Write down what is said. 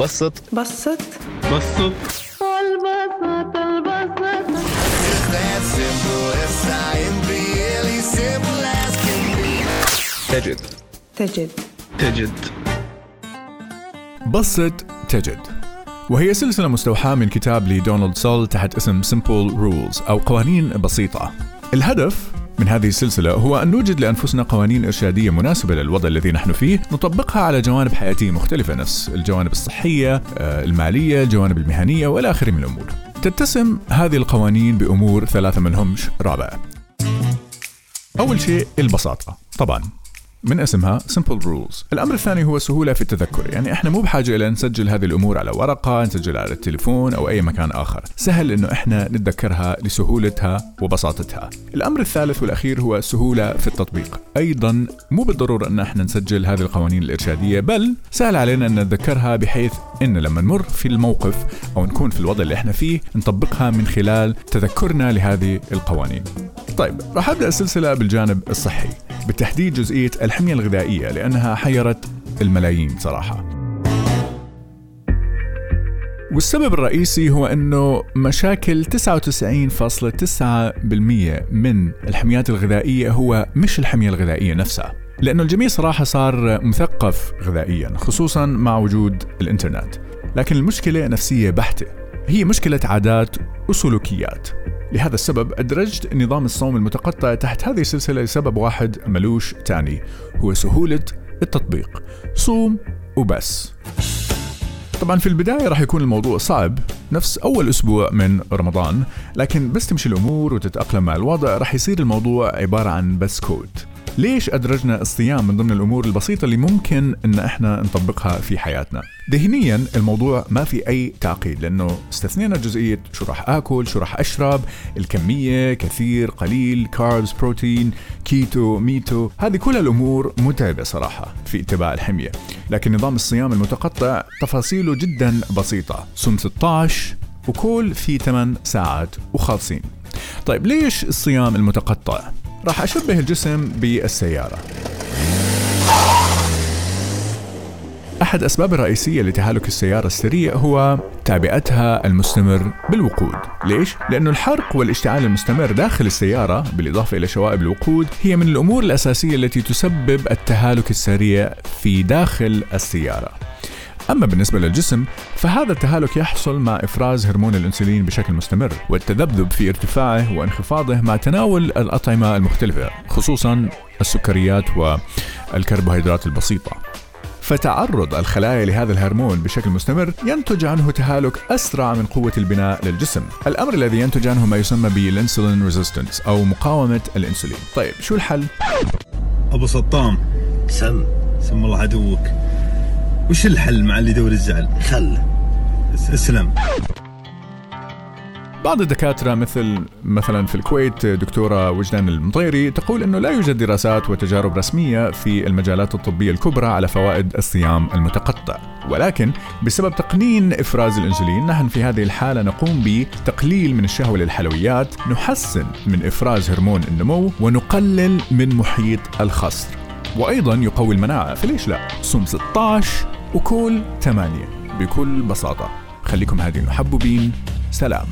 بسط. بسط. بسط. البسط البسط. تجد. تجد. تجد. بسط تجد. وهي سلسلة مستوحاة من كتاب لدونالد سول تحت اسم Simple Rules أو قوانين بسيطة. الهدف من هذه السلسلة هو أن نوجد لأنفسنا قوانين إرشادية مناسبة للوضع الذي نحن فيه نطبقها على جوانب حياتية مختلفة نفس الجوانب الصحية آه، المالية الجوانب المهنية وإلى آخره من الأمور. تتسم هذه القوانين بأمور ثلاثة منهمش رابعة أول شيء البساطة طبعا. من اسمها Simple Rules. الأمر الثاني هو سهولة في التذكر. يعني إحنا مو بحاجة إلى نسجل هذه الأمور على ورقة نسجلها على التليفون أو أي مكان آخر. سهل إنه إحنا نتذكرها لسهولتها وبساطتها. الأمر الثالث والأخير هو سهولة في التطبيق. أيضا مو بالضرورة أن إحنا نسجل هذه القوانين الإرشادية بل سهل علينا أن نتذكرها بحيث إن لما نمر في الموقف أو نكون في الوضع اللي إحنا فيه نطبقها من خلال تذكرنا لهذه القوانين. طيب راح أبدأ السلسلة بالجانب الصحي. بالتحديد جزئية الحمية الغذائية لأنها حيرت الملايين صراحة والسبب الرئيسي هو إنه مشاكل 99.9% من الحميات الغذائية هو مش الحمية الغذائية نفسها لأنه الجميع صراحة صار مثقف غذائيا خصوصا مع وجود الإنترنت. لكن المشكلة نفسية بحتة. هي مشكلة عادات وسلوكيات. لهذا السبب أدرجت نظام الصوم المتقطع تحت هذه السلسلة لسبب واحد ملوش تاني هو سهولة التطبيق. صوم وبس. طبعا في البداية راح يكون الموضوع صعب نفس أول أسبوع من رمضان لكن بس تمشي الأمور وتتأقلم مع الوضع راح يصير الموضوع عبارة عن بس كود. ليش أدرجنا الصيام من ضمن الأمور البسيطة اللي ممكن إن إحنا نطبقها في حياتنا؟ ذهنيا الموضوع ما في أي تعقيد لأنه استثنينا جزئية شو راح آكل شو راح أشرب الكمية كثير قليل carbs بروتين كيتو ميتو هذه كل الأمور متعبة صراحة في اتباع الحمية. لكن نظام الصيام المتقطع تفاصيله جدا بسيطة. صوم 16 وكل في 8 ساعات وخالصين. طيب ليش الصيام المتقطع؟ راح أشبه الجسم بالسيارة. أحد أسباب الرئيسية لتهالك السيارة السريع هو تعبئتها المستمر بالوقود. ليش؟ لأنه الحرق والاشتعال المستمر داخل السيارة بالإضافة إلى شوائب الوقود هي من الأمور الأساسية التي تسبب التهالك السريع في داخل السيارة. أما بالنسبة للجسم فهذا التهالك يحصل مع إفراز هرمون الأنسولين بشكل مستمر والتذبذب في ارتفاعه وانخفاضه مع تناول الأطعمة المختلفة خصوصا السكريات والكربوهيدرات البسيطة. فتعرض الخلايا لهذا الهرمون بشكل مستمر ينتج عنه تهالك أسرع من قوة البناء للجسم. الأمر الذي ينتج عنه ما يسمى بال insulin resistance أو مقاومة الأنسولين. طيب شو الحل؟ أبو سطام. سم. سم الله عدوك. وش الحل مع اللي يدور الزعل خل اسلم بعض الدكاترة مثل مثلا في الكويت دكتورة وجدان المطيري تقول إنه لا يوجد دراسات وتجارب رسمية في المجالات الطبية الكبرى على فوائد الصيام المتقطع، ولكن بسبب تقنين إفراز الإنسولين نحن في هذه الحالة نقوم بتقليل من الشهوة للحلويات، نحسن من إفراز هرمون النمو ونقلل من محيط الخصر. وأيضا يقوي المناعة، فليش لا؟ صوم 16 وكل 8 بكل بساطة. خليكم هذه المحبوبين، سلام.